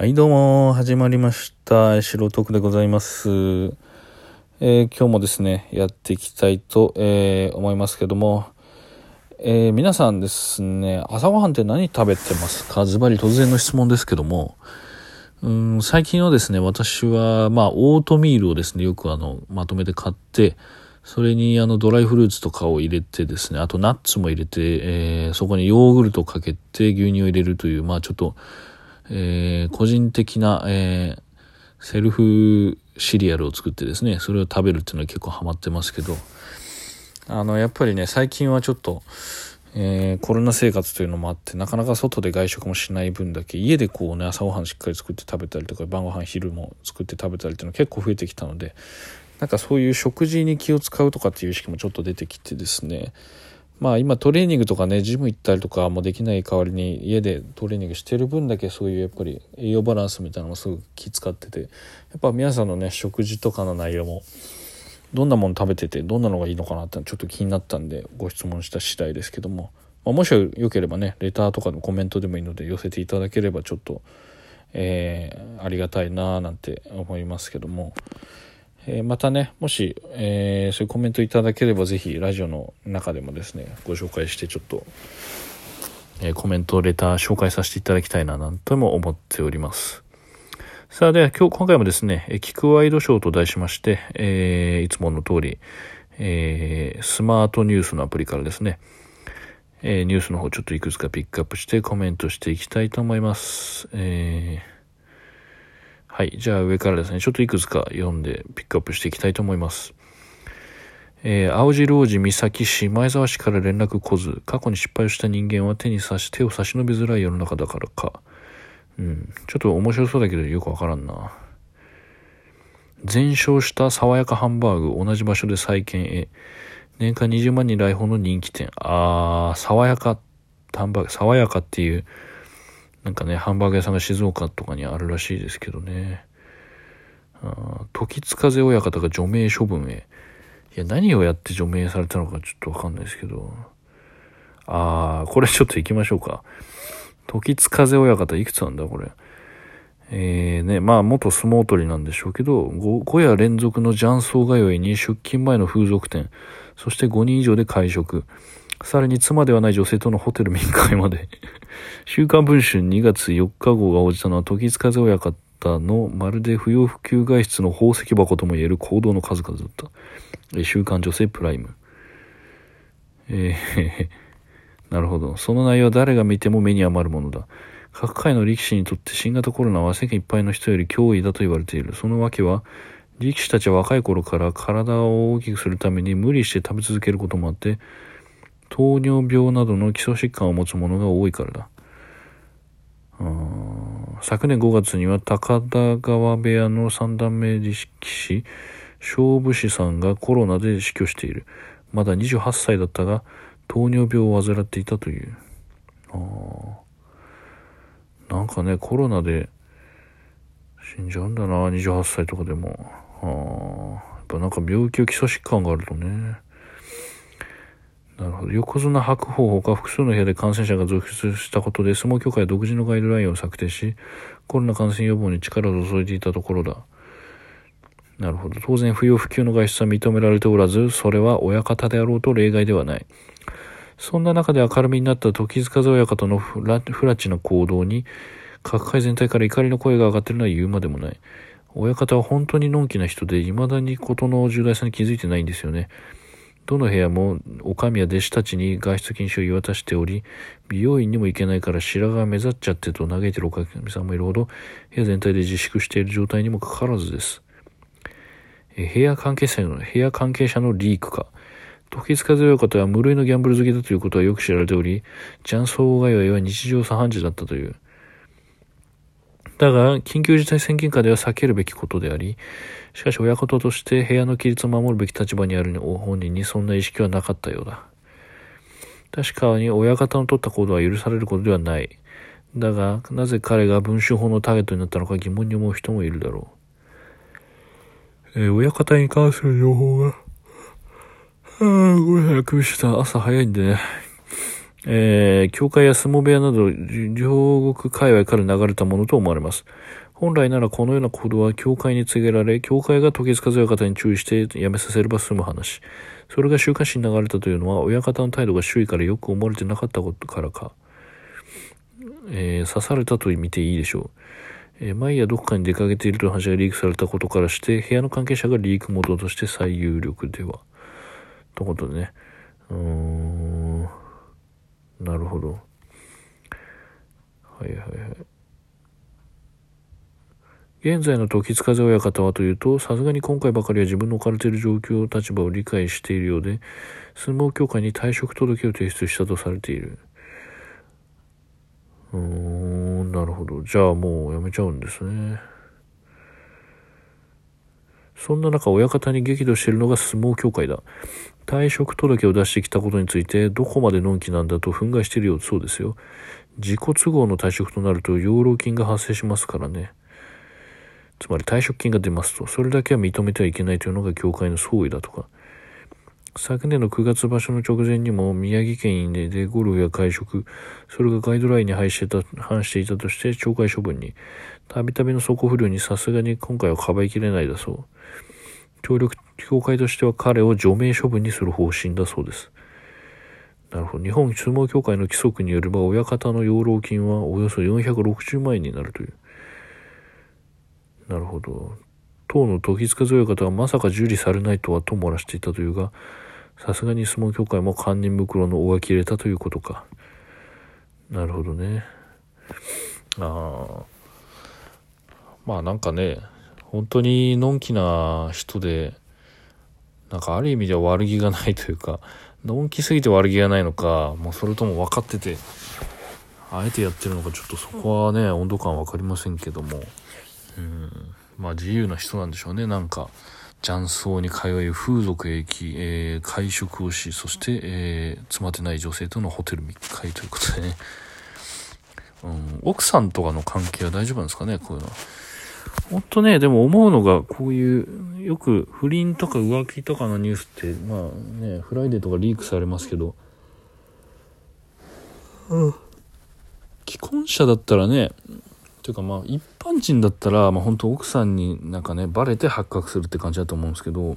はい、どうも、始まりました。素人区でございます。えー今日もですね、やっていきたいと、えー思いますけども、えー皆さんですね、朝ごはんって何食べてますか？ズバリ突然の質問ですけども、うん最近はですね、私は、まあ、オートミールをですね、よくあの、まとめて買って、それにあの、ドライフルーツとかを入れてですね、あとナッツも入れて、えそこにヨーグルトをかけて牛乳を入れるという、まあ、ちょっと、えー個人的な、えーセルフシリアルを作ってですね、それを食べるっていうのは結構ハマってますけど、あの、やっぱりね、最近はちょっと、えーコロナ生活というのもあって、なかなか外で外食もしない分だけ、家でこうね、朝ごはんしっかり作って食べたりとか、晩ごはん昼も作って食べたりっていうのが結構増えてきたので、なんかそういう食事に気を使うとかっていう意識もちょっと出てきてですね、まあ今トレーニングとかねジム行ったりとかもできない代わりに家でトレーニングしてる分だけそういうやっぱり栄養バランスみたいなのもすごく気使っててやっぱ皆さんのね食事とかの内容もどんなもの食べててどんなのがいいのかなってちょっと気になったんでご質問した次第ですけども、まあ、もしよければねレターとかのコメントでもいいので寄せていただければちょっと、えーありがたいなーなんて思いますけども。えーまたねもし、えーそういうコメントいただければぜひラジオの中でもですねご紹介してちょっと、えーコメントレター紹介させていただきたいななんとも思っておりますさあでは今日今回もですねえ聞くワイドショーと題しまして、えーいつもの通り、えースマートニュースのアプリからですねえーニュースの方ちょっといくつかピックアップしてコメントしていきたいと思います。えーはい。じゃあ上からですね、ちょっといくつか読んでピックアップしていきたいと思います。えー青白王子三崎市前沢市から連絡来ず、過去に失敗をした人間は手に差し、手を差し伸べづらい世の中だからか。うん。ちょっと面白そうだけどよくわからんな。全焼した爽やかハンバーグ、同じ場所で再建へ。年間20万人来訪の人気店。あー、爽やか、ハンバーグ、爽やかっていう、なんかね、ハンバーグ屋さんが静岡とかにあるらしいですけどね。あ時津風親方が除名処分へ。いや、何をやって除名されたのかちょっとわかんないですけど。あー、これちょっと行きましょうか。時津風親方いくつなんだ、これ。えーね、まあ、元相撲取りなんでしょうけど、5, 5夜連続の雀荘通いに出勤前の風俗店、そして5人以上で会食、さらに妻ではない女性とのホテル民会まで。週刊文春2月4日号が報じたのは、時津風親方のまるで不要不急外出の宝石箱ともいえる行動の数々だった。週刊女性プライム。えー なるほど。その内容は誰が見ても目に余るものだ。各界の力士にとって新型コロナは世間いっぱいの人より脅威だと言われている。そのわけは、力士たちは若い頃から体を大きくするために無理して食べ続けることもあって、糖尿病などの基礎疾患を持つ者が多いからだ。昨年5月には高田川部屋の三段目力士、勝負師さんがコロナで死去している。まだ28歳だったが、糖尿病を患っていたという。なんかね、コロナで死んじゃうんだな、28歳とかでも。あやっぱなんか病気や基礎疾患があるとね。なるほど。横綱白鵬ほか複数の部屋で感染者が続出したことで、相撲協会独自のガイドラインを策定し、コロナ感染予防に力を注いでいたところだ。なるほど。当然、不要不急の外出は認められておらず、それは親方であろうと例外ではない。そんな中で明るみになった時津風親方のフラフラチな行動に、各界全体から怒りの声が上がっているのは言うまでもない。親方は本当にのんきな人で、未だに事の重大さに気づいてないんですよね。どの部屋も、お上や弟子たちに外出禁止を言い渡しており、美容院にも行けないから白髪目立っちゃってと嘆いてるおかみさんもいるほど、部屋全体で自粛している状態にもかかわらずです。部屋関係者の、部屋関係者のリークか。時津風親方は無類のギャンブル好きだということはよく知られており、雀荘通いは日常茶飯事だったという。だが、緊急事態宣言下では避けるべきことであり、しかし親方として部屋の規律を守るべき立場にある本人にそんな意識はなかったようだ。確かに親方の取った行動は許されることではない。だが、なぜ彼が文春法のターゲットになったのか疑問に思う人もいるだろう。えー親方に関する情報が、ああ、ごめんなさい、苦した。朝早いんでね。えー、教会や相撲部屋など、両国界隈から流れたものと思われます。本来ならこのような行動は教会に告げられ、教会が時津風親方に注意してやめさせれば済む話。それが週刊誌に流れたというのは、親方の態度が周囲からよく思われてなかったことからか、えー、刺されたと見ていいでしょう。えー、毎夜どこかに出かけているという話がリークされたことからして、部屋の関係者がリーク元として最有力では。ということでね。うーん。なるほど。はいはいはい。現在の時津風親方はというと、さすがに今回ばかりは自分の置かれている状況、立場を理解しているようで、相撲協会に退職届を提出したとされている。うーん、なるほど。じゃあもうやめちゃうんですね。そんな中、親方に激怒しているのが相撲協会だ。退職届を出してきたことについて、どこまでのんきなんだと憤慨しているようそうですよ。自己都合の退職となると、養老金が発生しますからね。つまり退職金が出ますと、それだけは認めてはいけないというのが協会の総意だとか。昨年の9月場所の直前にも宮城県ででゴルフや会食、それがガイドラインに反してた反していたとして懲戒処分に、たびたびの走行不良にさすがに今回はかばいきれないだそう。協力、協会としては彼を除名処分にする方針だそうです。なるほど。日本相撲協会の規則によれば、親方の養老金はおよそ460万円になるという。なるほど。当の時塚強い方はまさか受理されないとはと漏らしていたというが、さすがに相撲協会も堪忍袋の尾が切れたということか。なるほどね。ああ。まあなんかね、本当にのんきな人で、なんかある意味では悪気がないというか、のんきすぎて悪気がないのか、もうそれとも分かってて、あえてやってるのかちょっとそこはね、温度感分かりませんけども。うんまあ自由な人なんでしょうねなんか雀荘に通い風俗へ行き、えー、会食をしそして、えー、妻でない女性とのホテル密会ということでね、うん、奥さんとかの関係は大丈夫なんですかねこういうのは。本当ね、でも思うのが、こういう、よく不倫とか浮気とかのニュースって、まあね、フライデーとかリークされますけど、うん。既婚者だったらね、というかまあ一般人だったら、まあ、本当奥さんになんかねバレて発覚するって感じだと思うんですけど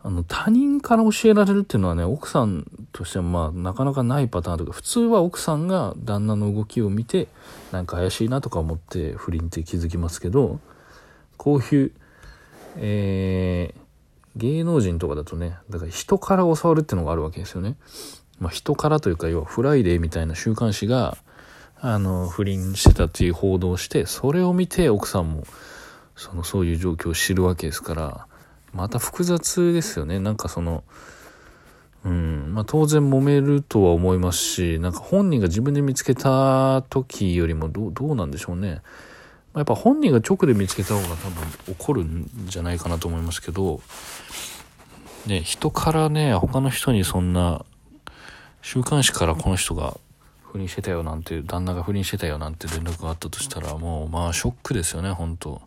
あの他人から教えられるっていうのはね奥さんとしてはまあなかなかないパターンとか普通は奥さんが旦那の動きを見てなんか怪しいなとか思って不倫って気づきますけどこういう、えー、芸能人とかだとねだから人から教わるっていうのがあるわけですよね。まあ、人からというか要はフライデーみたいな週刊誌があの、不倫してたっていう報道をして、それを見て奥さんも、その、そういう状況を知るわけですから、また複雑ですよね。なんかその、うん、まあ当然揉めるとは思いますし、なんか本人が自分で見つけた時よりもどう、なんでしょうね。まあ、やっぱ本人が直で見つけた方が多分怒るんじゃないかなと思いますけど、ね、人からね、他の人にそんな、週刊誌からこの人が不倫してたよなんて旦那が不倫してたよなんて連絡があったとしたらもうまあショックですよね本当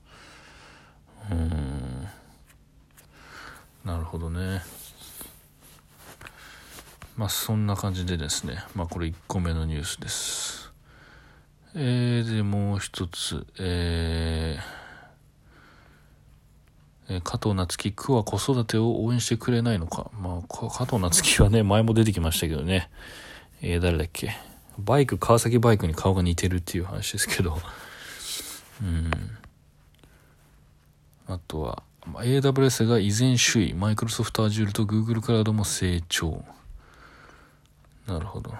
うんなるほどねまあそんな感じでですねまあこれ1個目のニュースですえー、でもう一つえー、加藤夏樹、区は子育てを応援してくれないのか。まあ、加藤夏樹はね、前も出てきましたけどね。えー、誰だっけ？バイク、川崎バイクに顔が似てるっていう話ですけど、うん。あとは、AWS が依然首位、マイクロソフト Azure と Google クラウドも成長。なるほど。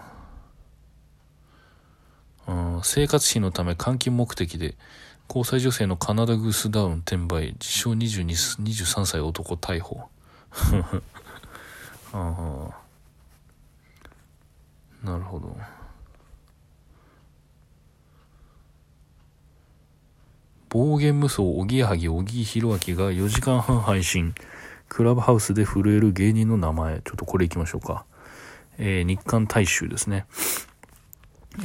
うん、生活費のため換金目的で、交際女性のカナダグースダウン転売、自称22 23歳男逮捕。あなるほど。暴言無双おぎやはぎおぎひろあきが4時間半配信。クラブハウスで震える芸人の名前。ちょっとこれいきましょうか、えー、日韓大衆ですね。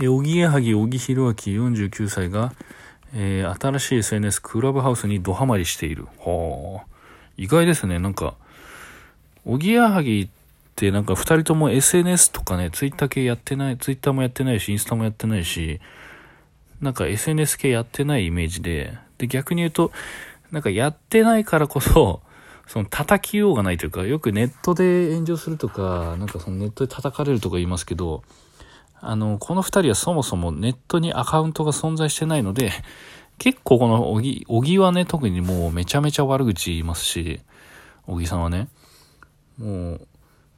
えおぎやはぎおぎひろあき49歳が、えー、新しい SNS クラブハウスにドハマりしている。はあ。意外ですね。なんかおぎやはぎってなんか2人とも SNS とかね、ツイッター系やってない、ツイッターもやってないし、インスタもやってないし、なんか SNS 系やってないイメージで、で、逆に言うと、なんかやってないからこそ、その叩きようがないというか、よくネットで炎上するとか、なんかそのネットで叩かれるとか言いますけど、あの、この二人はそもそもネットにアカウントが存在してないので、結構この小木、小木はね、特にもうめちゃめちゃ悪口言いますし、小木さんはね、もう、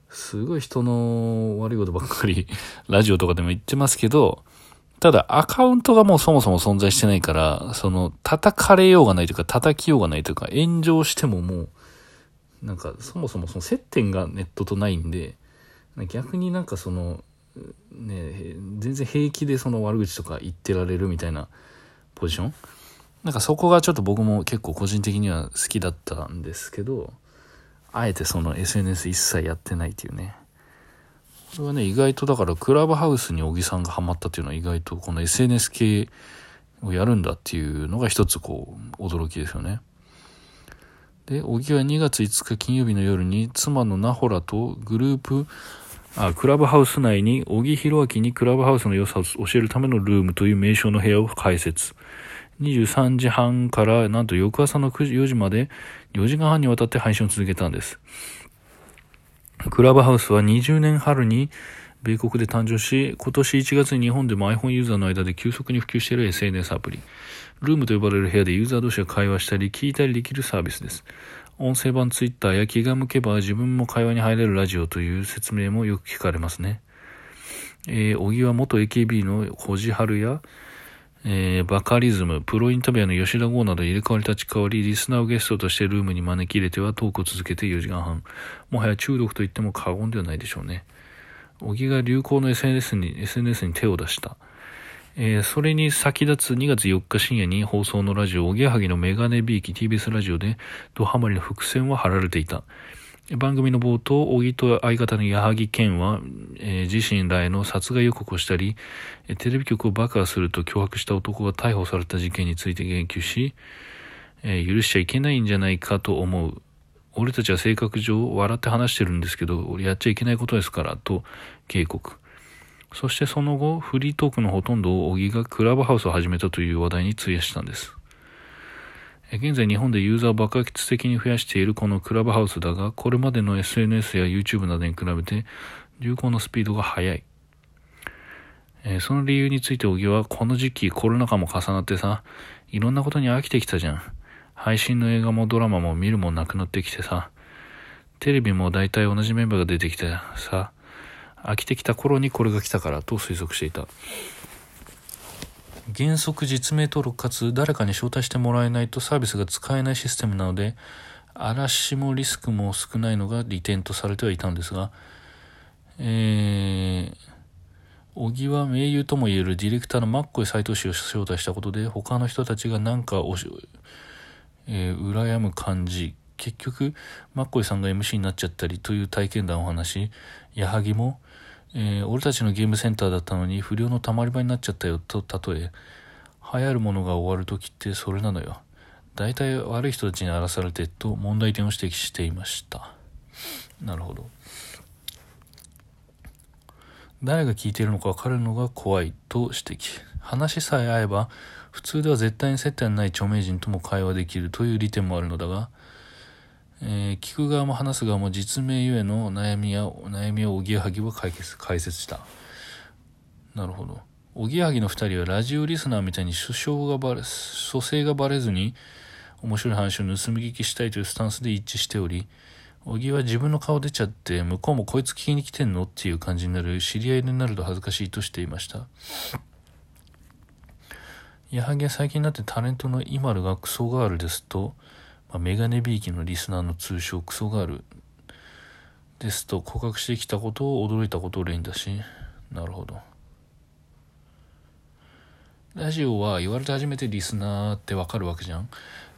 すごい人の悪いことばっかり、ラジオとかでも言ってますけど、ただアカウントがもうそもそも存在してないから、その、叩かれようがないというか、叩きようがないというか、炎上してももう、なんかそもそもその接点がネットとないんで、逆になんかその、ね、全然平気でその悪口とか言ってられるみたいなポジション？なんかそこがちょっと僕も結構個人的には好きだったんですけど、あえてその SNS 一切やってないっていうね。これはね、意外とだからクラブハウスに小木さんがハマったっていうのは意外とこの SNS 系をやるんだっていうのが一つこう驚きですよね。で、小木は2月5日金曜日の夜に妻のナホラとグループ、あ、クラブハウス内に小木弘明にクラブハウスの良さを教えるためのルームという名称の部屋を開設。23時半からなんと翌朝の9時、4時まで4時間半にわたって配信を続けたんです。クラブハウスは20年春に米国で誕生し、今年1月に日本でも iPhone ユーザーの間で急速に普及している SNS アプリ。ルームと呼ばれる部屋でユーザー同士が会話したり聞いたりできるサービスです。音声版 Twitter や気が向けば自分も会話に入れるラジオという説明もよく聞かれますね。えー、小木は元 AKB の小路春や、えー、バカリズム、プロインタビュアーの吉田剛など入れ替わり立ち替わり、リスナーをゲストとしてルームに招き入れてはトークを続けて4時間半。もはや中毒と言っても過言ではないでしょうね。小木が流行の SNS に、SNS に手を出した。えー、それに先立つ2月4日深夜に放送のラジオ、おぎやはぎのメガネビーキ TBS ラジオで、ドハマりの伏線は張られていた。番組の冒頭、小木と相方の矢作健は、えー、自身らへの殺害予告をしたり、テレビ局を爆破すると脅迫した男が逮捕された事件について言及し、えー、許しちゃいけないんじゃないかと思う。俺たちは性格上笑って話してるんですけど、俺やっちゃいけないことですから、と警告。そしてその後、フリートークのほとんどを小木がクラブハウスを始めたという話題に費やしたんです。現在日本でユーザーを爆発的に増やしているこのクラブハウスだが、これまでの SNS や YouTube などに比べて流行のスピードが速い。えその理由について小木は、この時期コロナ禍も重なってさ、いろんなことに飽きてきたじゃん。配信の映画もドラマも見るもなくなってきてさ、テレビも大体同じメンバーが出てきてさ、飽きてきた頃にこれが来たからと推測していた。原則実名登録かつ誰かに招待してもらえないとサービスが使えないシステムなので、嵐もリスクも少ないのが利点とされてはいたんですが、えー、小木は盟友ともいえるディレクターのマッコイ斎藤氏を招待したことで、他の人たちが何かおし、えー、羨む感じ、結局、マッコイさんが MC になっちゃったりという体験談を話し、矢作も、えー、俺たちのゲームセンターだったのに不良のたまり場になっちゃったよと例え流行るものが終わる時ってそれなのよ。大体悪い人たちに荒らされてと問題点を指摘していました。なるほど。誰が聞いているのか分かるのが怖いと指摘。話さえ合えば普通では絶対に接点ない著名人とも会話できるという利点もあるのだがえー、聞く側も話す側も実名ゆえの悩みや悩みをおぎやはぎは解決解説した。なるほど。おぎやはぎの二人はラジオリスナーみたいに首相がバレ蘇生がバレずに面白い話を盗み聞きしたいというスタンスで一致しており小木は自分の顔出ちゃって向こうもこいつ聞きに来てんの？っていう感じになる知り合いになると恥ずかしいとしていました。矢作は最近になってタレントのイマルがクソガールですとまあ、メガネビーキのリスナーの通称クソガールですと告白してきたことを驚いたことを例に出しなるほど。ラジオは言われて初めてリスナーってわかるわけじゃん。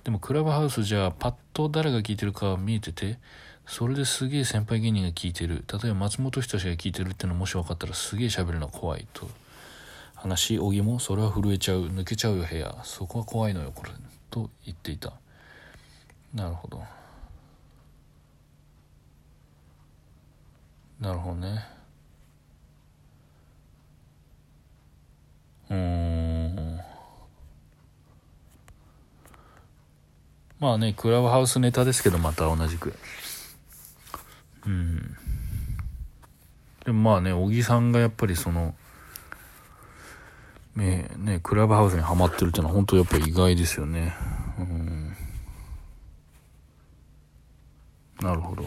でもクラブハウスじゃパッと誰が聞いてるか見えててそれですげえ先輩芸人が聞いてる。例えば松本人志が聞いてるってのもし分かったらすげえ喋るのは怖いと。話小木もそれは震えちゃう。抜けちゃうよ部屋。そこは怖いのよこれ。と言っていた。なるほど。なるほどね。うん。まあねクラブハウスネタですけどまた同じく。うん。でもまあね小木さんがやっぱりそのねねクラブハウスにはまってるっていうのは本当やっぱり意外ですよねうんなるほど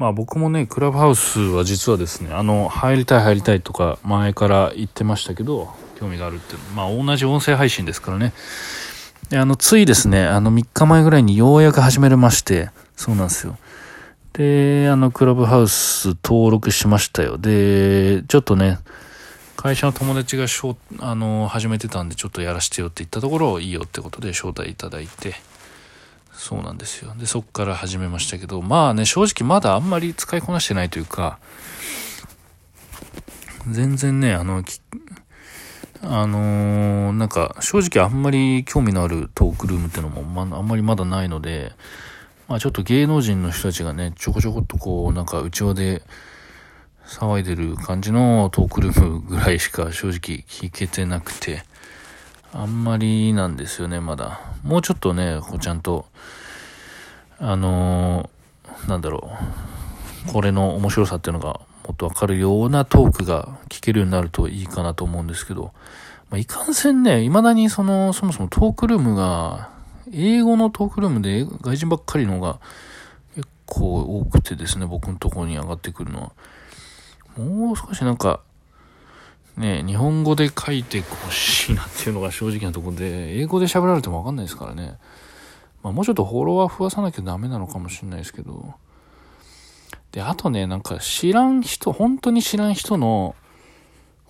まあ僕もね、クラブハウスは実はですね、あの、入りたい入りたいとか前から言ってましたけど、興味があるっていうまあ同じ音声配信ですからね。で、あの、ついですね、あの3日前ぐらいにようやく始めれまして、そうなんですよ。で、あの、クラブハウス登録しましたよ。で、ちょっとね、会社の友達がしょあの、始めてたんで、ちょっとやらしてよって言ったところ、いいよってことで招待いただいて、そうなんですよ。で、そっから始めましたけど、まあね、正直まだあんまり使いこなしてないというか、全然ね、あの、あのー、なんか、正直あんまり興味のあるトークルームってのも、まあんまりまだないので、まあちょっと芸能人の人たちがね、ちょこちょこっとこう、なんか内輪で騒いでる感じのトークルームぐらいしか正直聞けてなくて、あんまりなんですよね、まだ。もうちょっとね、こうちゃんと、あのー、なんだろう、これの面白さっていうのがもっとわかるようなトークが聞けるようになるといいかなと思うんですけど、まあ、いかんせんね、未だにその、そもそもトークルームが、英語のトークルームで外人ばっかりのが結構多くてですね、僕のところに上がってくるのは。もう少しなんか、ね、日本語で書いてほしいなっていうのが正直なところで、英語で喋られてもわかんないですからね。まあもうちょっとフォロワー増やさなきゃダメなのかもしれないですけど。で、あとね、なんか知らん人、本当に知らん人の、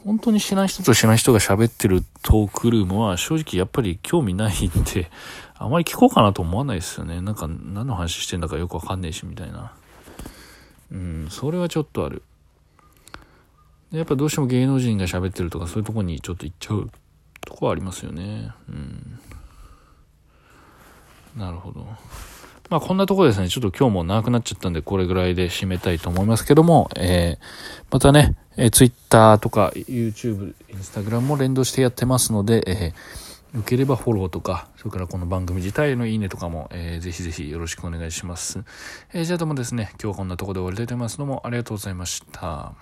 本当に知らん人と知らん人が喋ってるトークルームは正直やっぱり興味ないんで、あまり聞こうかなと思わないですよね。なんか何の話してんだかよくわかんねえし、みたいな。うん、それはちょっとある。やっぱどうしても芸能人が喋ってるとかそういうとこにちょっと行っちゃうとこはありますよね。うん。なるほど。まあこんなとこですね、ちょっと今日も長くなっちゃったんでこれぐらいで締めたいと思いますけども、えー、またね、えー、Twitter とか YouTube、Instagram も連動してやってますので、えー、よければフォローとか、それからこの番組自体のいいねとかも、えー、ぜひぜひよろしくお願いします。えー、じゃあどうもですね、今日はこんなとこで終わりたいと思います。どうもありがとうございました。